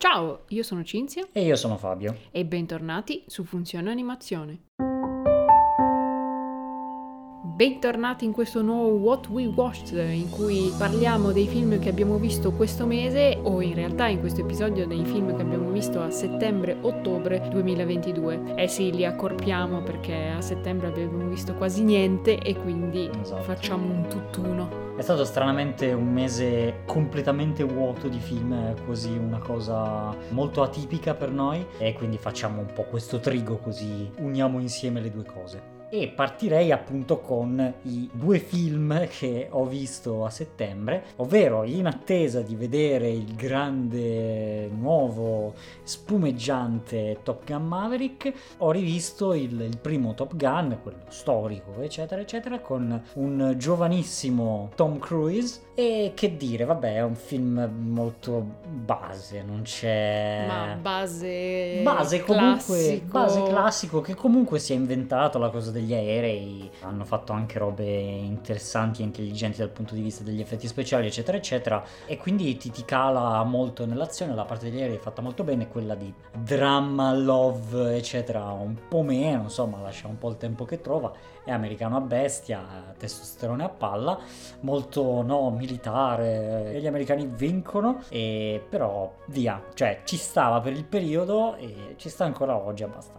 Ciao, io sono Cinzia E io sono Fabio. e bentornati su Funzione Animazione. Bentornati in questo nuovo What We Watched in cui parliamo dei film che abbiamo visto questo mese o in realtà in questo episodio dei film che abbiamo visto a settembre-ottobre 2022. Eh sì, li accorpiamo perché a settembre abbiamo visto quasi niente e quindi Esatto. facciamo un tutt'uno. È stato stranamente un mese completamente vuoto di film, così una cosa molto atipica per noi e quindi facciamo un po' questo trigo così uniamo insieme le due cose. E partirei appunto con i due film che ho visto a settembre, ovvero in attesa di vedere il grande nuovo spumeggiante Top Gun Maverick, ho rivisto il, il primo Top Gun, quello storico, eccetera, eccetera, con un giovanissimo Tom Cruise. E che dire, vabbè, è un film molto base, non c'è. Ma base Base comunque, classico. base classico che comunque si è inventato la cosa degli aerei, hanno fatto anche robe interessanti e intelligenti dal punto di vista degli effetti speciali eccetera eccetera. E quindi ti, ti cala molto nell'azione, la parte degli aerei è fatta molto bene, quella di dramma, love eccetera un po' meno, insomma lascia un po' il tempo che trova, è americano a bestia, testosterone a palla, molto no, militare, e gli americani vincono, e però via, cioè ci stava per il periodo e ci sta ancora oggi abbastanza.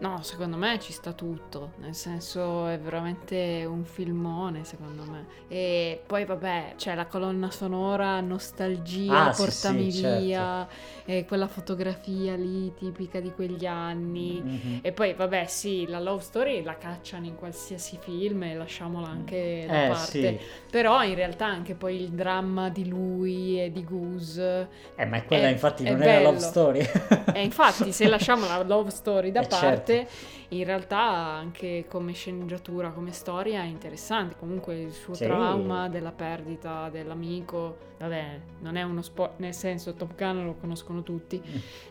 No, secondo me ci sta tutto, nel senso è veramente un filmone secondo me. E poi vabbè, c'è la colonna sonora, nostalgia, Ah, sì, portami sì, certo. via, e quella fotografia lì tipica di quegli anni. Mhm. E poi vabbè sì, la love story la cacciano in qualsiasi film e lasciamola anche da Eh, parte. sì. Però in realtà anche poi il dramma di lui e di Goose. Eh, ma quella È- infatti è non è la love story. E infatti se lasciamo la love story da Eh, certo. parte, in realtà anche come sceneggiatura, come storia è interessante. Comunque il suo Sì. trauma della perdita dell'amico, vabbè, non è uno sport, nel senso Top Gun lo conoscono tutti.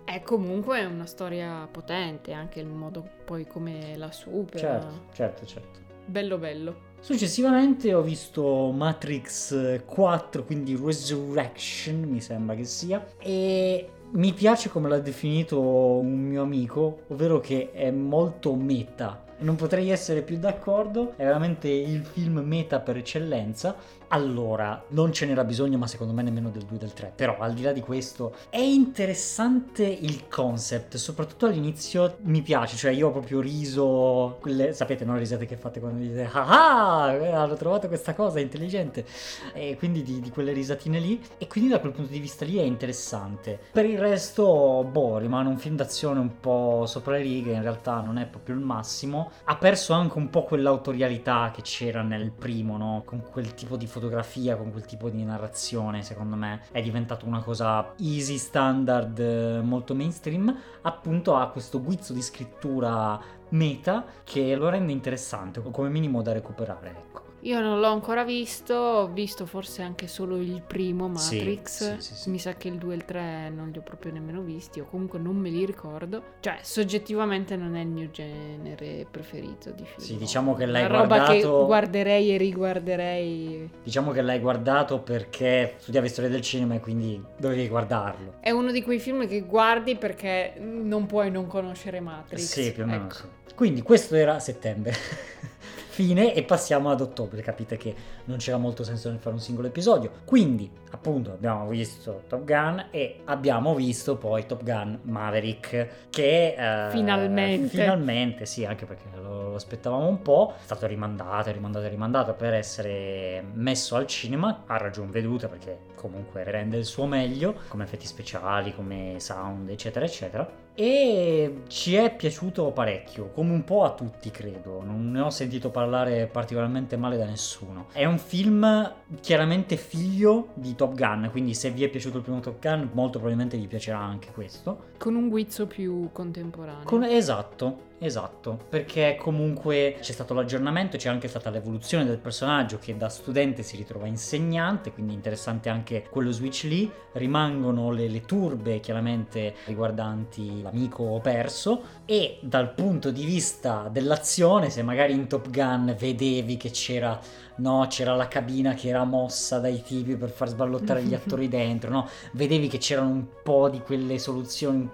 È comunque una storia potente, anche il modo poi come la supera. certo, certo, certo. Bello bello. Successivamente ho visto Matrix 4, quindi Resurrection, mi sembra che sia, e mi piace come l'ha definito un mio amico, ovvero che è molto meta. Non potrei essere più d'accordo, è veramente il film meta per eccellenza. Allora, non ce n'era bisogno, ma secondo me nemmeno del 2 e del 3. Però al di là di questo, è interessante il concept, soprattutto all'inizio mi piace, cioè io ho proprio riso, quelle, sapete, no, le risate che fate quando dite ah, ah, hanno trovato questa cosa intelligente, e quindi di, di quelle risatine lì, e quindi da quel punto di vista lì è interessante. Per il resto, boh, rimane un film d'azione un po' sopra le righe, in realtà non è proprio il massimo, ha perso anche un po' quell'autorialità che c'era nel primo, no? Con quel tipo di fotografia, con quel tipo di narrazione, secondo me è diventato una cosa easy, standard, eh, molto mainstream. Appunto ha questo guizzo di scrittura meta che lo rende interessante, o come minimo da recuperare, ecco. Io non l'ho ancora visto, ho visto forse anche solo il primo Matrix. sì, sì, sì. Mi sa che il 2 e il 3 non li ho proprio nemmeno visti, o comunque non me li ricordo. Cioè, soggettivamente non è il mio genere preferito di film. Sì, diciamo che l'hai Una roba che guardato- guarderei e riguarderei. Diciamo che l'hai guardato perché studiavi storia del cinema e quindi dovevi guardarlo. È uno di quei film che guardi perché non puoi non conoscere Matrix. Sì, più o meno Ecco. Quindi questo era settembre. Fine e passiamo ad ottobre. Capite che non c'era molto senso nel fare un singolo episodio. Quindi, appunto, abbiamo visto Top Gun e abbiamo visto poi Top Gun Maverick. Che eh, Finalmente. Finalmente, sì, anche perché lo, lo aspettavamo un po'. È stato rimandato, rimandato rimandato per essere messo al cinema. A ragion veduta perché comunque rende il suo meglio come effetti speciali, come sound, eccetera, eccetera. E ci è piaciuto parecchio, come un po' a tutti credo, non ne ho sentito parlare particolarmente male da nessuno. È un film chiaramente figlio di Top Gun, quindi se vi è piaciuto il primo Top Gun molto probabilmente vi piacerà anche questo. Con un guizzo più contemporaneo. Con- esatto, Esatto, perché comunque c'è stato l'aggiornamento, c'è anche stata l'evoluzione del personaggio che da studente si ritrova insegnante, quindi interessante anche quello switch lì. Rimangono le, le turbe chiaramente riguardanti l'amico perso e dal punto di vista dell'azione, se magari in Top Gun vedevi che c'era no, c'era la cabina che era mossa dai tipi per far sballottare gli attori dentro, no? Vedevi che c'erano un po' di quelle soluzioni.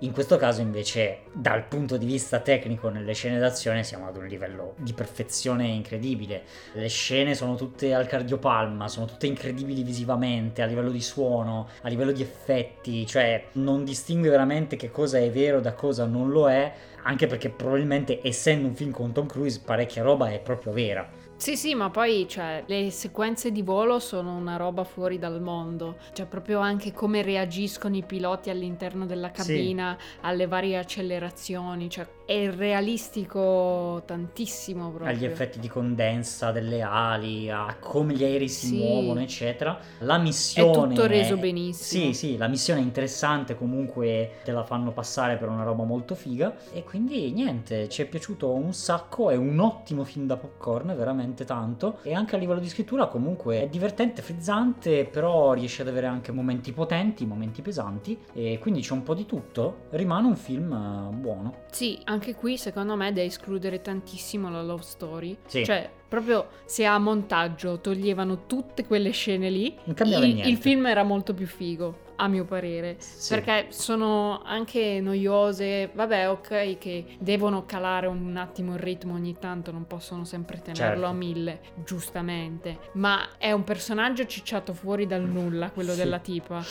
In questo caso invece dal punto di vista tecnico nelle scene d'azione siamo ad un livello di perfezione incredibile. Le scene sono tutte al cardiopalma, sono tutte incredibili visivamente, a livello di suono, a livello di effetti, cioè non distingue veramente che cosa è vero da cosa non lo è, anche perché probabilmente essendo un film con Tom Cruise parecchia roba è proprio vera. Sì, sì, ma poi cioè, le sequenze di volo sono una roba fuori dal mondo, cioè proprio anche come reagiscono i piloti all'interno della cabina sì. alle varie accelerazioni, cioè è realistico tantissimo proprio. Agli effetti di condensa delle ali, a come gli aerei si sì. muovono, eccetera. La missione... È tutto reso benissimo. Sì, sì, la missione è interessante, comunque te la fanno passare per una roba molto figa. E quindi niente, ci è piaciuto un sacco, è un ottimo film da popcorn, veramente tanto. E anche a livello di scrittura comunque è divertente, frizzante, però riesce ad avere anche momenti potenti, momenti pesanti. E quindi c'è un po' di tutto. Rimane un film eh, buono. Sì, anche qui secondo me è da escludere tantissimo la love story. Sì. Cioè, proprio se a montaggio toglievano tutte quelle scene lì, non il, il film era molto più figo a mio parere, sì. perché sono anche noiose, vabbè ok che devono calare un attimo il ritmo ogni tanto, non possono sempre tenerlo certo. a mille, giustamente, ma è un personaggio cicciato fuori dal nulla, quello sì. della tipa,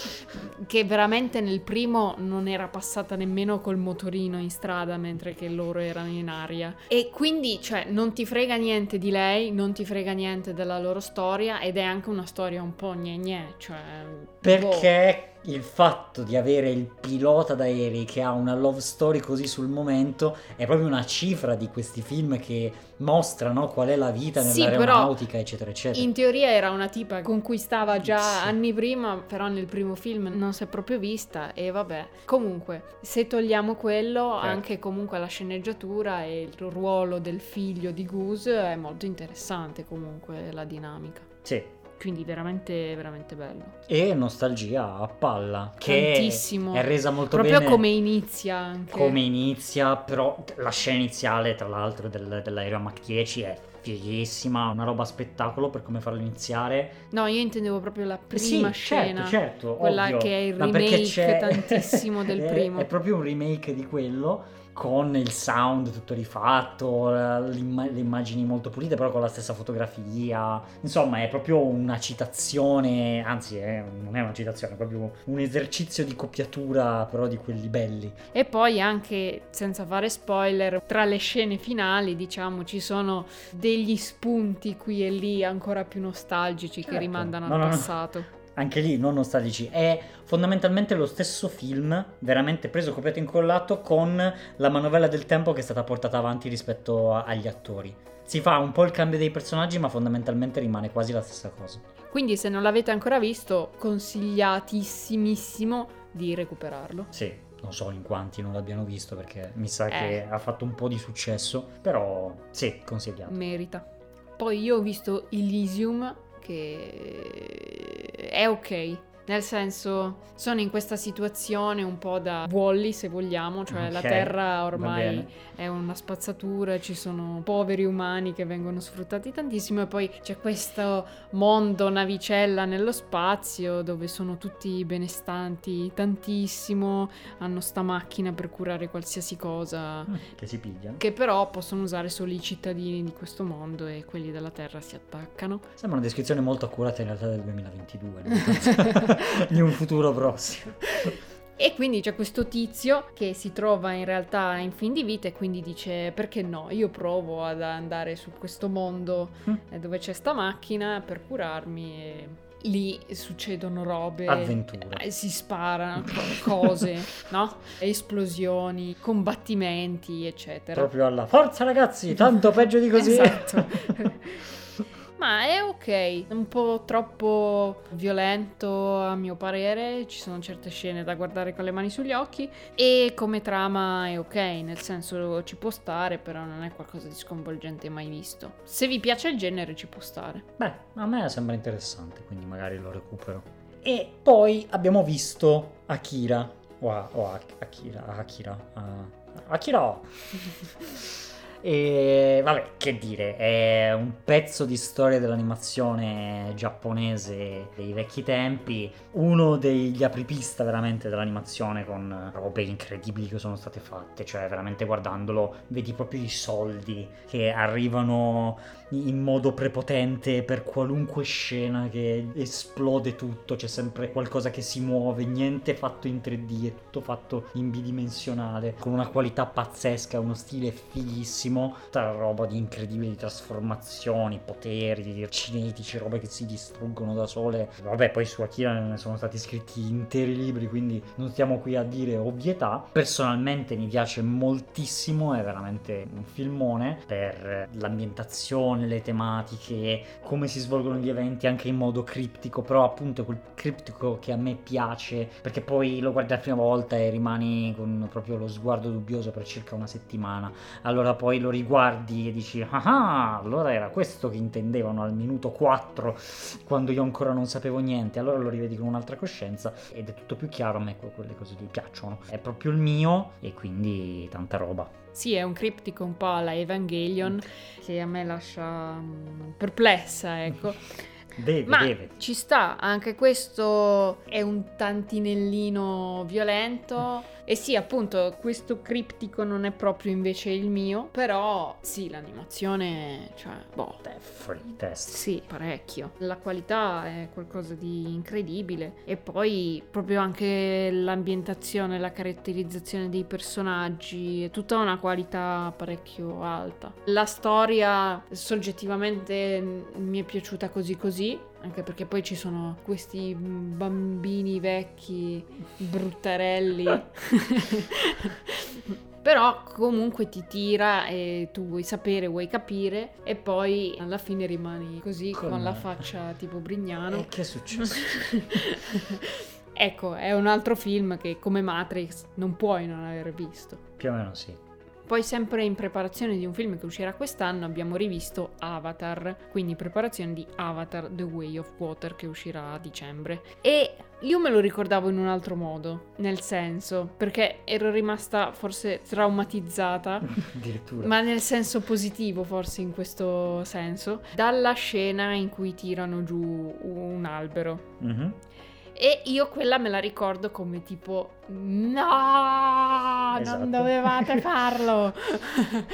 che veramente nel primo non era passata nemmeno col motorino in strada mentre che loro erano in aria e quindi cioè non ti frega niente di lei, non ti frega niente della loro storia ed è anche una storia un po' gne gne, cioè... Perché... Boh il fatto di avere il pilota d'aerei che ha una love story così sul momento è proprio una cifra di questi film che mostrano qual è la vita nell'aeronautica, sì, eccetera, eccetera. In teoria era una tipa con cui stava già sì. anni prima, però nel primo film non si è proprio vista e vabbè. Comunque, se togliamo quello, certo. anche comunque la sceneggiatura e il ruolo del figlio di Goose è molto interessante comunque la dinamica. Sì, quindi veramente veramente bello e nostalgia a palla che Tantissimo. è resa molto proprio bene come inizia anche come inizia però la scena iniziale tra l'altro del, dell'aereo Mach 10 è fighissima, una roba spettacolo per come farlo iniziare. No, io intendevo proprio la prima sì, scena. Certo, certo, quella ovvio. che è il remake tantissimo del è, primo. È proprio un remake di quello con il sound tutto rifatto, le immagini molto pulite, però con la stessa fotografia. Insomma, è proprio una citazione, anzi, è, non è una citazione, è proprio un esercizio di copiatura, però di quelli belli. E poi anche, senza fare spoiler, tra le scene finali, diciamo, ci sono degli spunti qui e lì ancora più nostalgici certo. che rimandano no, al no, passato. No anche lì non nostalgici, è fondamentalmente lo stesso film, veramente preso, copiato e incollato, con la manovella del tempo che è stata portata avanti rispetto a, agli attori. Si fa un po' il cambio dei personaggi, ma fondamentalmente rimane quasi la stessa cosa. Quindi se non l'avete ancora visto, consigliatissimissimo di recuperarlo. Sì, non so in quanti non l'abbiano visto perché mi sa eh. che ha fatto un po' di successo, però sì, consigliato. Merita. Poi io ho visto Elysium che è ok. Nel senso, sono in questa situazione un po' da Wally, se vogliamo, cioè okay, la Terra ormai è una spazzatura, ci sono poveri umani che vengono sfruttati tantissimo e poi c'è questo mondo navicella nello spazio dove sono tutti benestanti tantissimo, hanno sta macchina per curare qualsiasi cosa. Mm, che si pigliano. Che però possono usare solo i cittadini di questo mondo e quelli della Terra si attaccano. Sembra una descrizione molto accurata in realtà del 2022. di un futuro prossimo. E quindi c'è questo tizio che si trova in realtà in fin di vita e quindi dice perché no, io provo ad andare su questo mondo mm. dove c'è sta macchina per curarmi e lì succedono robe, avventure, eh, si sparano cose, no? Esplosioni, combattimenti, eccetera. Proprio alla forza ragazzi, tanto peggio di così. esatto. Ma è ok, un po' troppo violento a mio parere, ci sono certe scene da guardare con le mani sugli occhi e come trama è ok, nel senso ci può stare, però non è qualcosa di sconvolgente mai visto. Se vi piace il genere ci può stare. Beh, a me sembra interessante, quindi magari lo recupero. E poi abbiamo visto Akira, o, a- o a- Akira, Akira, uh, Akira! E vabbè, che dire, è un pezzo di storia dell'animazione giapponese dei vecchi tempi, uno degli apripista veramente dell'animazione con robe incredibili che sono state fatte, cioè veramente guardandolo vedi proprio i soldi che arrivano in modo prepotente per qualunque scena che esplode tutto, c'è sempre qualcosa che si muove, niente fatto in 3D, è tutto fatto in bidimensionale, con una qualità pazzesca, uno stile fighissimo, tutta roba di incredibili trasformazioni, poteri, cinetici, robe che si distruggono da sole. Vabbè, poi su Akira ne sono stati scritti interi libri, quindi non stiamo qui a dire ovvietà. Personalmente mi piace moltissimo, è veramente un filmone per l'ambientazione, le tematiche, come si svolgono gli eventi anche in modo criptico, però appunto quel criptico che a me piace, perché poi lo guardi la prima volta e rimani con proprio lo sguardo dubbioso per circa una settimana. Allora poi lo riguardi e dici ah, allora era questo che intendevano al minuto 4 quando io ancora non sapevo niente, allora lo rivedi con un'altra coscienza ed è tutto più chiaro, a me quelle cose lì piacciono. È proprio il mio e quindi tanta roba. Sì, è un criptico un po' alla Evangelion che a me lascia mm, perplessa, ecco. Deve, Ma deve. ci sta, anche questo è un tantinellino violento. E sì, appunto, questo criptico non è proprio invece il mio, però sì, l'animazione, cioè, boh, È fuori di testa. sì, parecchio. La qualità è qualcosa di incredibile e poi proprio anche l'ambientazione, la caratterizzazione dei personaggi, è tutta una qualità parecchio alta. La storia soggettivamente mi è piaciuta così così, anche perché poi ci sono questi bambini vecchi bruttarelli. Però comunque ti tira e tu vuoi sapere, vuoi capire e poi alla fine rimani così con, Con- la faccia tipo Brignano. E che è successo? ecco, è un altro film che come Matrix non puoi non aver visto. Più o meno sì. Poi sempre in preparazione di un film che uscirà quest'anno abbiamo rivisto Avatar, quindi preparazione di Avatar The Way of Water che uscirà a dicembre. E io me lo ricordavo in un altro modo, nel senso, perché ero rimasta forse traumatizzata Addirittura. ma nel senso positivo forse in questo senso, dalla scena in cui tirano giù un albero. Mhm. E io quella me la ricordo come tipo no, Esatto. non dovevate farlo.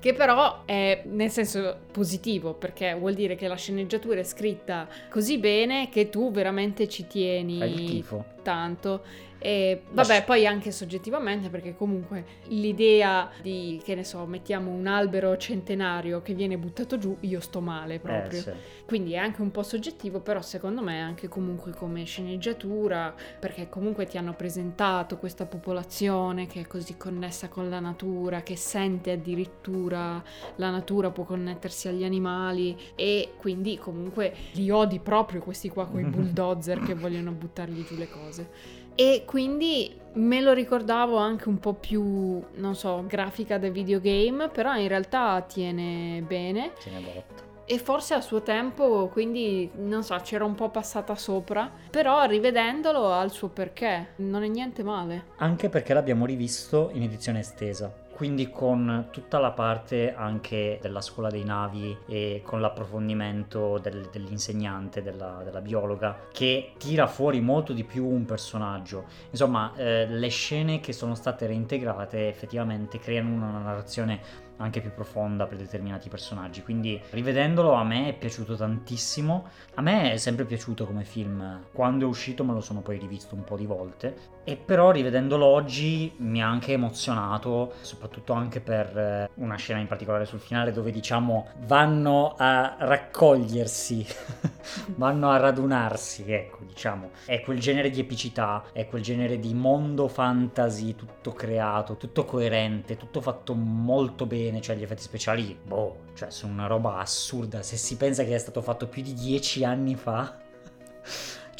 Che però è nel senso positivo, perché vuol dire che la sceneggiatura è scritta così bene che tu veramente ci tieni tanto. E vabbè, poi anche soggettivamente, perché comunque l'idea di, che ne so, mettiamo un albero centenario che viene buttato giù, io sto male proprio. Eh, sì. Quindi è anche un po' soggettivo, però secondo me anche comunque come sceneggiatura, perché comunque ti hanno presentato questa popolazione che è così connessa con la natura, che sente addirittura la natura, può connettersi agli animali e quindi comunque li odi proprio questi qua, quei bulldozer che vogliono buttargli giù le cose. E quindi me lo ricordavo anche un po' più, non so, grafica da videogame, però in realtà tiene bene. Tiene botto. E forse a suo tempo, quindi non so, c'era un po' passata sopra, però rivedendolo ha il suo perché, non è niente male. Anche perché l'abbiamo rivisto in edizione estesa. Quindi con tutta la parte anche della scuola dei navi e con l'approfondimento del- dell'insegnante, della, della biologa, che tira fuori molto di più un personaggio. Insomma, eh, le scene che sono state reintegrate effettivamente creano una narrazione anche più profonda per determinati personaggi. Quindi rivedendolo a me è piaciuto tantissimo. A me è sempre piaciuto come film. Quando è uscito me lo sono poi rivisto un po' di volte. E però rivedendolo oggi mi ha anche emozionato, soprattutto anche per eh, una scena in particolare sul finale dove diciamo vanno a raccogliersi, vanno a radunarsi, ecco, diciamo. È quel genere di epicità, è quel genere di mondo fantasy tutto creato, tutto coerente, tutto fatto molto bene bene, cioè gli effetti speciali, boh, cioè sono una roba assurda. Se si pensa che è stato fatto più di dieci anni fa,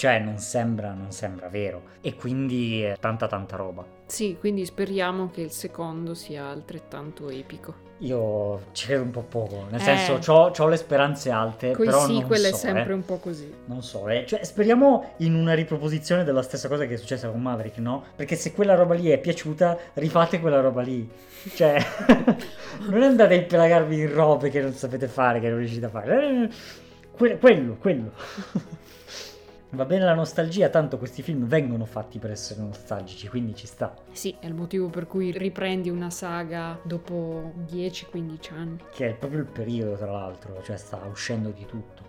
cioè non sembra, non sembra vero. E quindi è tanta tanta roba. Sì, quindi speriamo che il secondo sia altrettanto epico. Io ci credo un po' poco, nel Eh. senso ho le speranze alte, Coi però non sequel è so, sempre eh. un po' così. Non so, eh. cioè, speriamo in una riproposizione della stessa cosa che è successa con Maverick, no? Perché se quella roba lì è piaciuta, rifate quella roba lì. Cioè, non andate a impelagarvi in robe che non sapete fare, che non riuscite a fare. Eh, que- quello, quello. Va bene la nostalgia, tanto questi film vengono fatti per essere nostalgici, quindi ci sta. Sì, è il motivo per cui riprendi una saga dopo 10-15 anni. Che è proprio il periodo, tra l'altro, cioè sta uscendo di tutto.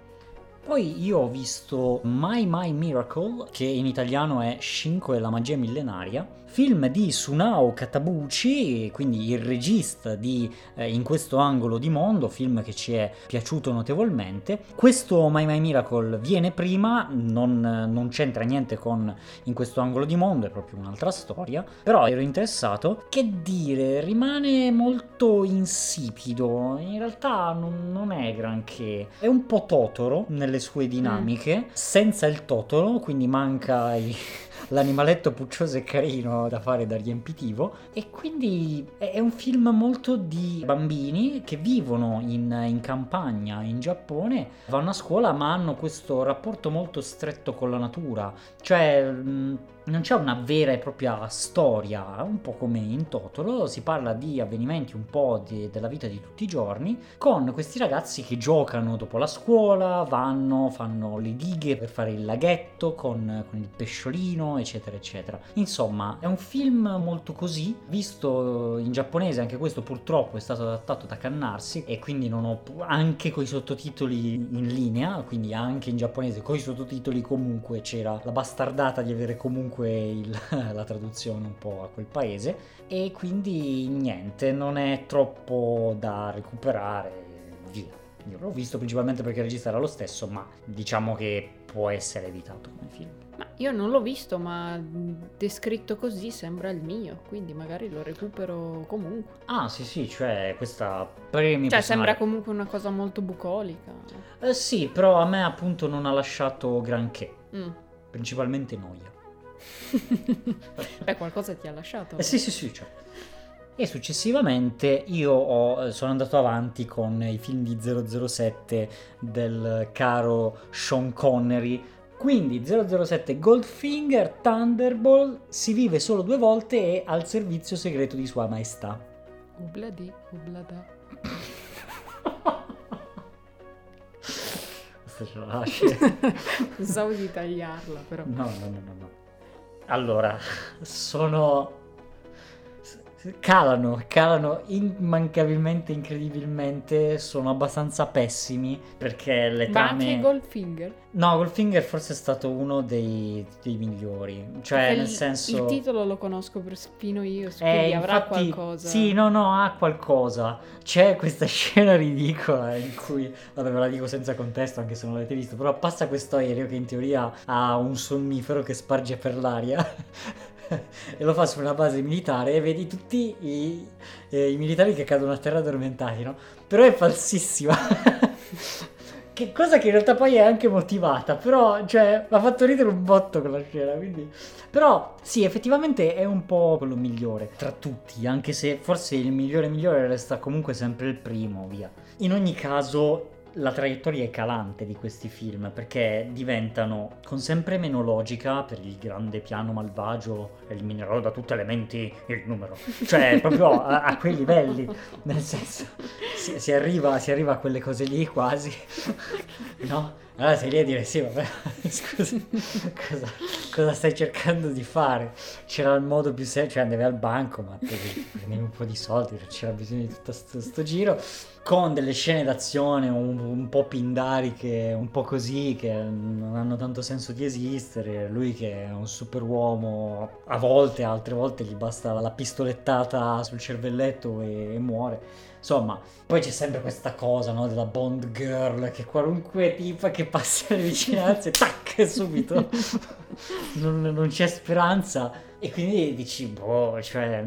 Poi io ho visto My My Miracle, che in italiano è Shinko e la magia millenaria, film di Sunao Katabuchi, quindi il regista di eh, In questo angolo di mondo, film che ci è piaciuto notevolmente. Questo My My Miracle viene prima, non, non c'entra niente con In questo angolo di mondo, è proprio un'altra storia, però ero interessato. Che dire, rimane molto insipido, in realtà non, non è granché, è un po' Totoro nelle sue dinamiche, senza il Totoro, quindi manca i- l'animaletto puccioso e carino da fare da riempitivo. E quindi è un film molto di bambini che vivono in, in campagna in Giappone, vanno a scuola ma hanno questo rapporto molto stretto con la natura, cioè mh, non c'è una vera e propria storia, un po' come in Totoro, si parla di avvenimenti un po' di- della vita di tutti i giorni, con questi ragazzi che giocano dopo la scuola, vanno, fanno le dighe per fare il laghetto con, con il pesciolino, eccetera, eccetera. Insomma, è un film molto così, visto in giapponese, anche questo purtroppo è stato adattato da Kannarsi e quindi non ho anche coi sottotitoli in linea, quindi anche in giapponese coi sottotitoli comunque c'era la bastardata di avere comunque il- la traduzione un po' a quel paese e quindi niente, non è troppo da recuperare, via. Io l'ho visto principalmente perché il regista era lo stesso, ma diciamo che può essere evitato come film. Ma io non l'ho visto, ma descritto così sembra il mio, quindi magari lo recupero comunque. Ah, sì, sì, cioè questa premi Cioè, personali. sembra comunque una cosa molto bucolica. Eh, sì, però a me appunto non ha lasciato granché, Mm. principalmente noia. Beh, qualcosa ti ha lasciato. Eh, sì, sì, sì, certo. E successivamente io ho- sono andato avanti con i film di 007 del caro Sean Connery. Quindi 007 Goldfinger, Thunderbolt, si vive solo due volte e al servizio segreto di Sua Maestà. Ubladi, ublada. Questo ce la lasci? Pensavo di tagliarla, però. No, no, no, no, no. Allora, sono... Calano, calano immancabilmente, incredibilmente, sono abbastanza pessimi perché le Ma anche trame... Goldfinger? No, Goldfinger forse è stato uno dei, dei migliori, cioè Perché nel il- senso... Il titolo lo conosco perfino io, Eh, quindi avrà infatti, qualcosa. Sì, no, no, ha qualcosa. C'è questa scena ridicola in cui, vabbè, ve la dico senza contesto anche se non l'avete visto, però passa questo aereo che in teoria ha un sonnifero che sparge per l'aria e lo fa su una base militare e vedi tutti i, eh, i militari che cadono a terra addormentati, no? Però è falsissima. Che cosa che in realtà poi è anche motivata, però, cioè, mi ha fatto ridere un botto quella scena, quindi... Però, sì, effettivamente è un po' quello migliore tra tutti, anche se forse il migliore migliore resta comunque sempre il primo, via. In ogni caso, la traiettoria è calante di questi film, perché diventano con sempre meno logica per il grande piano malvagio, eliminerò da tutte le menti il numero. Cioè, proprio a, a quei livelli, nel senso, si, si arriva, si arriva a quelle cose lì quasi, no? Allora sei lì a dire sì, vabbè, scusa, cosa, cosa stai cercando di fare? C'era il modo più semplice, cioè andavi al banco, ma prendevi un po' di soldi, c'era bisogno di tutto sto, sto giro, con delle scene d'azione un, un po' pindariche, un po' così, che non hanno tanto senso di esistere, lui che è un superuomo, a volte, altre volte gli basta la pistolettata sul cervelletto e, e muore. Insomma, poi c'è sempre questa cosa, no, della Bond Girl, che qualunque tipa che passi alle vicinanze, tac, subito, non, non c'è speranza. E quindi dici, boh, cioè,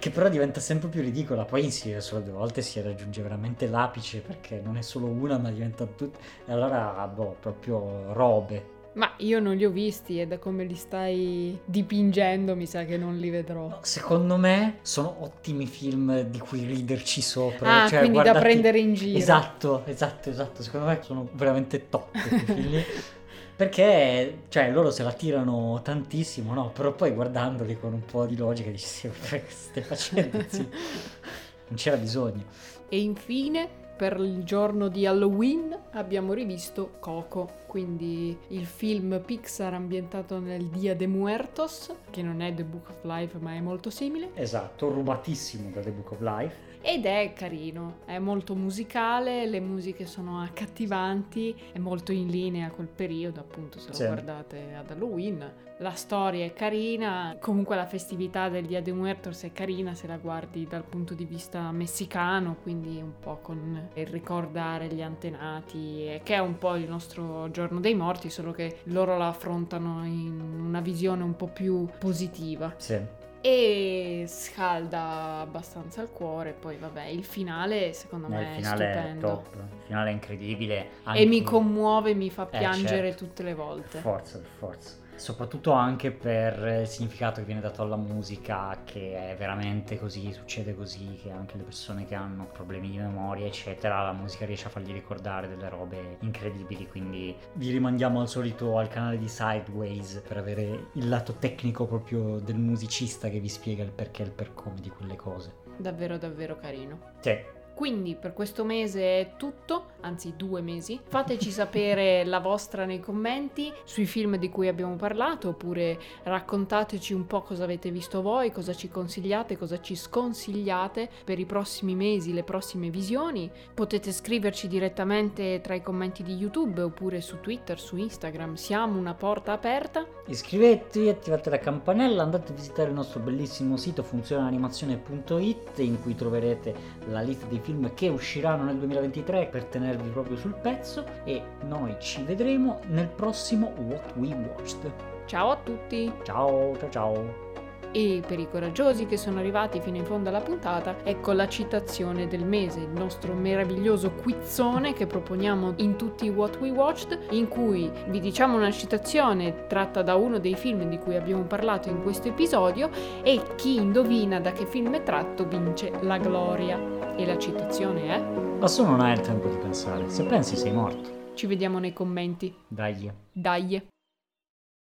che però diventa sempre più ridicola. Poi sì, solo due volte si raggiunge veramente l'apice perché non è solo una, ma diventano tutte. E allora, boh, proprio robe. Ma io non li ho visti e da come li stai dipingendo mi sa che non li vedrò. Secondo me sono ottimi film di cui riderci sopra. Ah, cioè, quindi guardati... da prendere in giro. Esatto, esatto, esatto. Secondo me sono veramente top. Perché, cioè, loro se la tirano tantissimo, no? Però poi guardandoli con un po' di logica dici, sì, che stai facendo? Sì. Non c'era bisogno. E infine, per il giorno di Halloween, abbiamo rivisto Coco, quindi il film Pixar ambientato nel Dia de Muertos, che non è The Book of Life ma è molto simile. Esatto, rubatissimo da The Book of Life. Ed è carino, è molto musicale, le musiche sono accattivanti, è molto in linea col periodo, appunto se lo Sì. guardate ad Halloween. La storia è carina, comunque la festività del Dia de Muertos è carina se la guardi dal punto di vista messicano, quindi un po' con il ricordare gli antenati, e che è un po' il nostro giorno dei morti, solo che loro la affrontano in una visione un po' più positiva Sì. E scalda abbastanza il cuore. Poi, vabbè, il finale secondo Eh, me il è finale è stupendo. top, il finale è incredibile. E anche- mi commuove, mi fa Eh, piangere certo. tutte le Per volte. forza, per forza. Soprattutto anche per il significato che viene dato alla musica, che è veramente così, succede così, che anche le persone che hanno problemi di memoria, eccetera, la musica riesce a fargli ricordare delle robe incredibili. Quindi vi rimandiamo al solito al canale di Sideways per avere il lato tecnico proprio del musicista che vi spiega il perché e il per come di quelle cose. Davvero, davvero carino. Sì. Quindi per questo mese è tutto, anzi due mesi. Fateci sapere la vostra nei commenti sui film di cui abbiamo parlato, oppure raccontateci un po' cosa avete visto voi, cosa ci consigliate, cosa ci sconsigliate per i prossimi mesi, le prossime visioni. Potete scriverci direttamente tra i commenti di YouTube oppure su Twitter, su Instagram. Siamo una porta aperta. Iscrivetevi, attivate la campanella, andate a visitare il nostro bellissimo sito funzionaanimazione.it in cui troverete la lista dei film che usciranno nel 2023 per tenervi proprio sul pezzo e noi ci vedremo nel prossimo What We Watched. Ciao a tutti! Ciao, ciao ciao. E per i coraggiosi che sono arrivati fino in fondo alla puntata, ecco la citazione del mese, il nostro meraviglioso quizzone che proponiamo in tutti i What We Watched, in cui vi diciamo una citazione tratta da uno dei film di cui abbiamo parlato in questo episodio e chi indovina da che film è tratto vince la gloria. E la citazione è? Ma tu non hai il tempo di pensare, se pensi sei morto. Ci vediamo nei commenti. Dai. Dai!